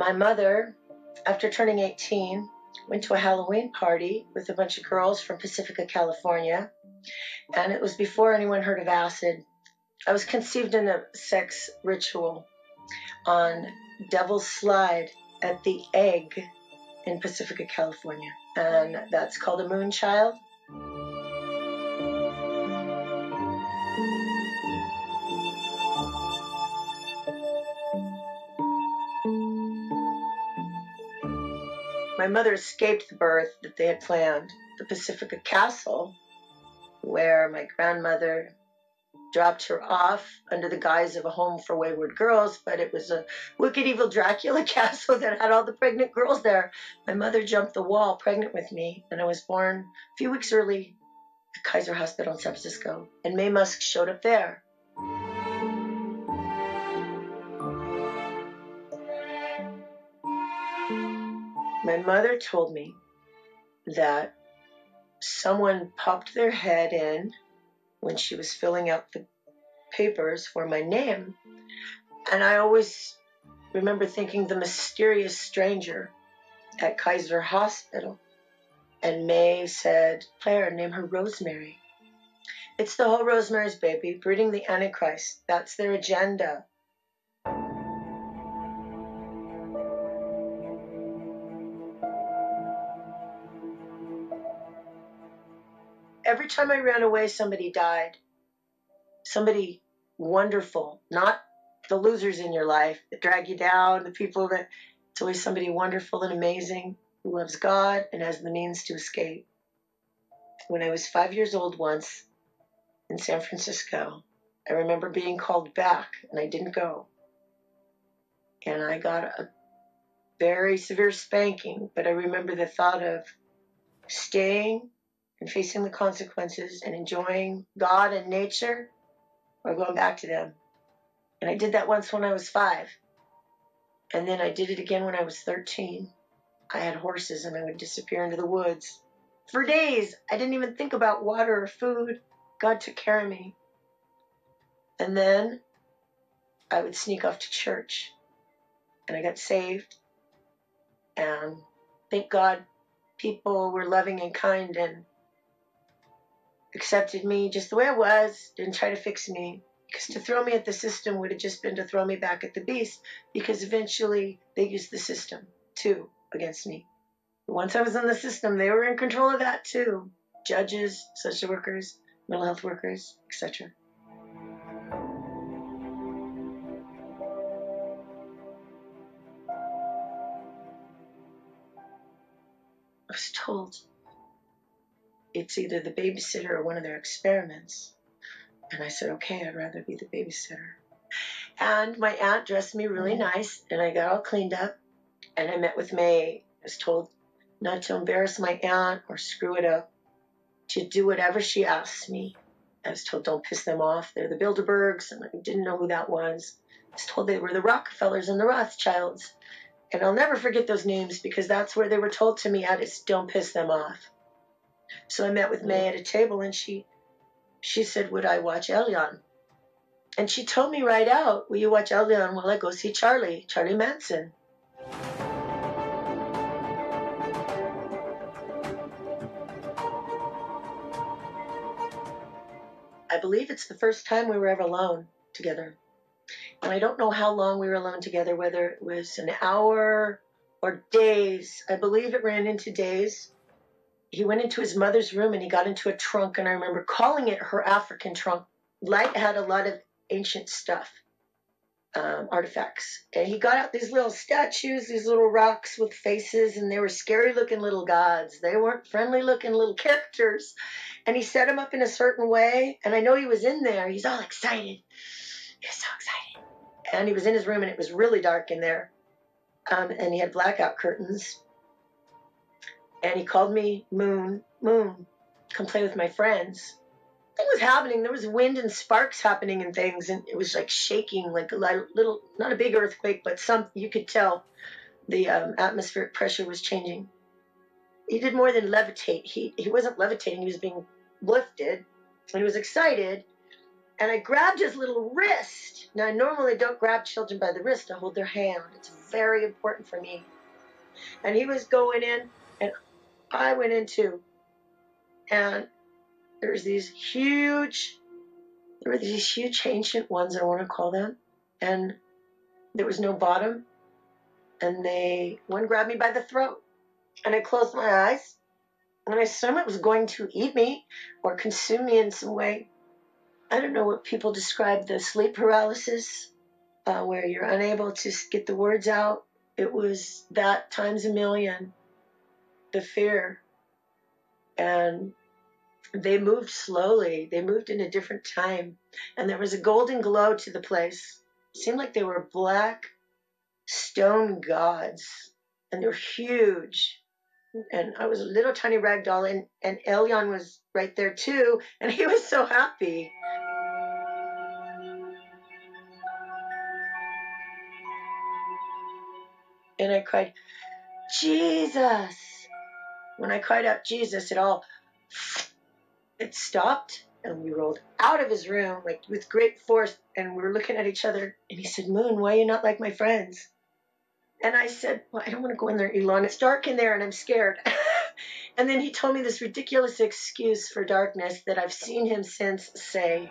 my mother, after turning 18, went to a Halloween party with a bunch of girls from Pacifica, California, and it was before anyone heard of acid. I was conceived in a sex ritual on Devil's Slide at the Egg in Pacifica, California, and that's called a moon My mother escaped the birth that they had planned, the Pacifica Castle, where my grandmother dropped her off under the guise of a home for wayward girls, but it was a wicked evil Dracula castle that had all the pregnant girls there. My mother jumped the wall pregnant with me, and I was born a few weeks early at Kaiser Hospital in San Francisco, and Maye Musk showed up there. My mother told me that someone popped their head in when she was filling out the papers for my name. And I always remember thinking the mysterious stranger at Kaiser Hospital. And Maye said, Claire, name her Rosemary. It's the whole Rosemary's baby, breeding the Antichrist. That's their agenda. Every time I ran away, somebody died. Somebody wonderful, not the losers in your life that drag you down, the people that it's always somebody wonderful and amazing who loves God and has the means to escape. When I was five years old once in San Francisco, I remember being called back and I didn't go. And I got a very severe spanking, but I remember the thought of staying and facing the consequences and enjoying God and nature or going back to them. And I did that once when I was five. And then I did it again when I was 13. I had horses and I would disappear into the woods. For days, I didn't even think about water or food. God took care of me. And then I would sneak off to church. And I got saved. And thank God people were loving and kind and accepted me just the way I was, didn't try to fix me. Because to throw me at the system would have just been to throw me back at the beast, because eventually they used the system too against me. Once I was in the system, they were in control of that too. Judges, social workers, mental health workers, etc. I was told it's either the babysitter or one of their experiments. And I said, okay, I'd rather be the babysitter. And my aunt dressed me really mm-hmm. nice, and I got all cleaned up. And I met with Maye. I was told not to embarrass my aunt or screw it up, to do whatever she asked me. I was told, don't piss them off. They're the Bilderbergs, and I didn't know who that was. I was told they were the Rockefellers and the Rothschilds. And I'll never forget those names because that's where they were told to me at is don't piss them off. So I met with Maye at a table and she she said, Would I watch Elyon? And she told me right out, Will you watch Elyon while I go see Charlie, Charlie Manson? I believe it's the first time we were ever alone together. And I don't know how long we were alone together, whether it was an hour or days. I believe it ran into days he went into his mother's room and he got into a trunk, and I remember calling it her African trunk. Light had a lot of ancient stuff, um, artifacts. And he got out these little statues, these little rocks with faces, and they were scary looking little gods. They weren't friendly looking little characters. And he set them up in a certain way, and I know he was in there. He's all excited. He was so excited. And he was in his room, and it was really dark in there. Um, and he had blackout curtains and he called me Moon, Moon, come play with my friends. Thing was happening. There was wind and sparks happening and things, and it was like shaking, like a little, not a big earthquake, but some you could tell the um, atmospheric pressure was changing. He did more than levitate. He he wasn't levitating. He was being lifted, and he was excited. and I grabbed his little wrist. Now, I normally don't grab children by the wrist, I hold their hand. It's very important for me. And he was going in, and I went in too. And there's these huge, there were these huge ancient ones, I want to call them, and there was no bottom. And they, one grabbed me by the throat, and I closed my eyes, and I assumed it was going to eat me or consume me in some way. I don't know what people describe the sleep paralysis, uh, where you're unable to get the words out. It was that times a million, the fear. And they moved slowly. They moved in a different time. And there was a golden glow to the place. It seemed like they were black stone gods. And they were huge. And I was a little tiny rag doll, and, and Elyon was right there too. And he was so happy. and I cried, Jesus. When I cried out Jesus, it all it stopped and we rolled out of his room like with great force and we were looking at each other and he said, Moon, why are you not like my friends? And I said, Well, I don't want to go in there, Elon. It's dark in there and I'm scared. and then he told me this ridiculous excuse for darkness that I've seen him since say.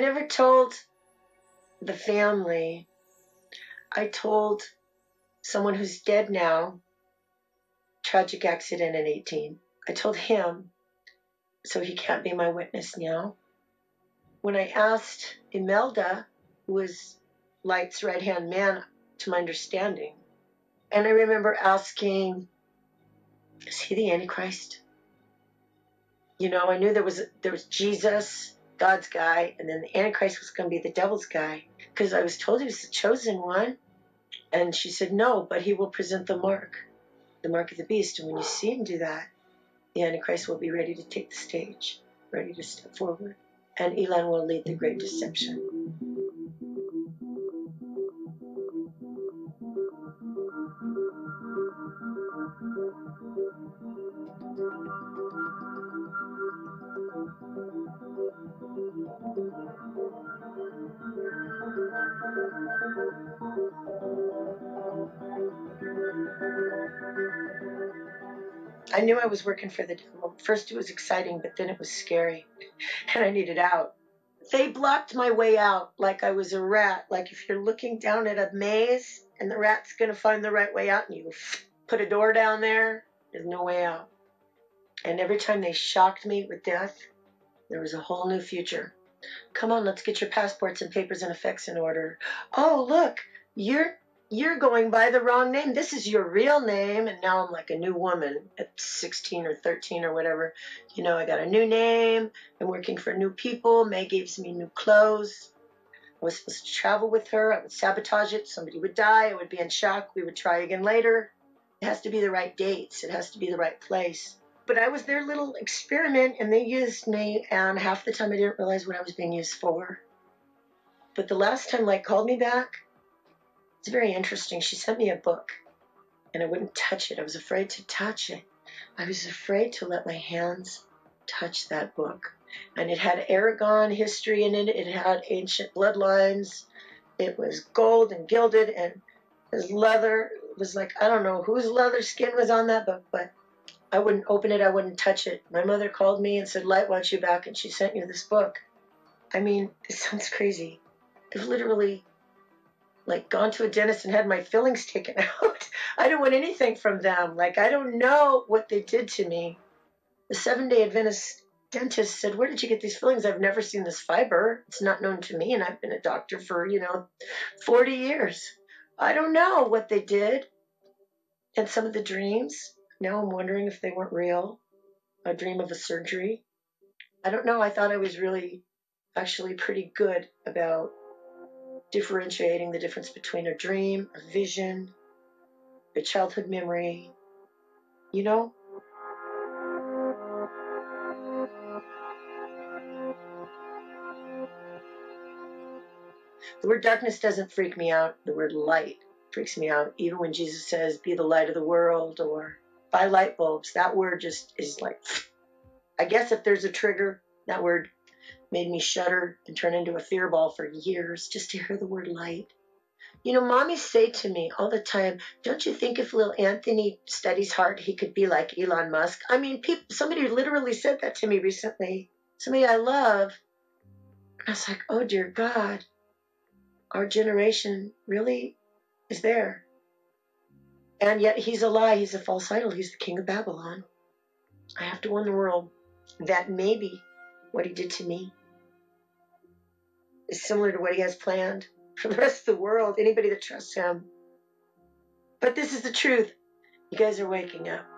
Never told the family. I told someone who's dead now, tragic accident in 18. I told him, so he can't be my witness now. When I asked Imelda, who was Light's right hand man, to my understanding, and I remember asking, is he the Antichrist? You know, I knew there was there was Jesus, God's guy, and then the Antichrist was going to be the devil's guy because I was told he was the chosen one. And she said, No, but he will present the mark, the mark of the beast. And when you see him do that, the Antichrist will be ready to take the stage, ready to step forward. And Elon will lead the great deception. I knew I was working for the devil. First, it was exciting, but then it was scary, and I needed out. They blocked my way out like I was a rat. Like if you're looking down at a maze and the rat's going to find the right way out, and you put a door down there, there's no way out. And every time they shocked me with death, there was a whole new future. Come on, let's get your passports and papers and effects in order. Oh, look, you're you're going by the wrong name. This is your real name. And now I'm like a new woman at 16 or 13 or whatever. You know, I got a new name. I'm working for new people. Maye gives me new clothes. I was supposed to travel with her. I would sabotage it. Somebody would die. I would be in shock. We would try again later. It has to be the right dates. It has to be the right place. But I was their little experiment and they used me. And half the time I didn't realize what I was being used for. But the last time Light called me back, it's very interesting. She sent me a book and I wouldn't touch it. I was afraid to touch it. I was afraid to let my hands touch that book. And it had Aragon history in it, it had ancient bloodlines. It was gold and gilded and his leather was like, I don't know whose leather skin was on that book, but I wouldn't open it, I wouldn't touch it. My mother called me and said, Light wants you back, and she sent you this book. I mean, it sounds crazy. I've literally like gone to a dentist and had my fillings taken out. I don't want anything from them. Like I don't know what they did to me. The seven day Adventist dentist said, Where did you get these fillings? I've never seen this fiber. It's not known to me, and I've been a doctor for, you know, 40 years. I don't know what they did. And some of the dreams, now I'm wondering if they weren't real. A dream of a surgery. I don't know. I thought I was really actually pretty good about differentiating the difference between a dream, a vision, a childhood memory, you know? The word darkness doesn't freak me out. The word light freaks me out. Even when Jesus says, be the light of the world or buy light bulbs, that word just is like, I guess if there's a trigger, that word made me shudder and turn into a fear ball for years just to hear the word light. You know, mommies say to me all the time, don't you think if little Anthony studies hard, he could be like Elon Musk? I mean, people, somebody literally said that to me recently. Somebody I love. I was like, oh dear God, our generation really is there. And yet he's a lie. He's a false idol. He's the king of Babylon. I have to warn the world that maybe what he did to me is similar to what he has planned for the rest of the world, anybody that trusts him. But this is the truth. You guys are waking up.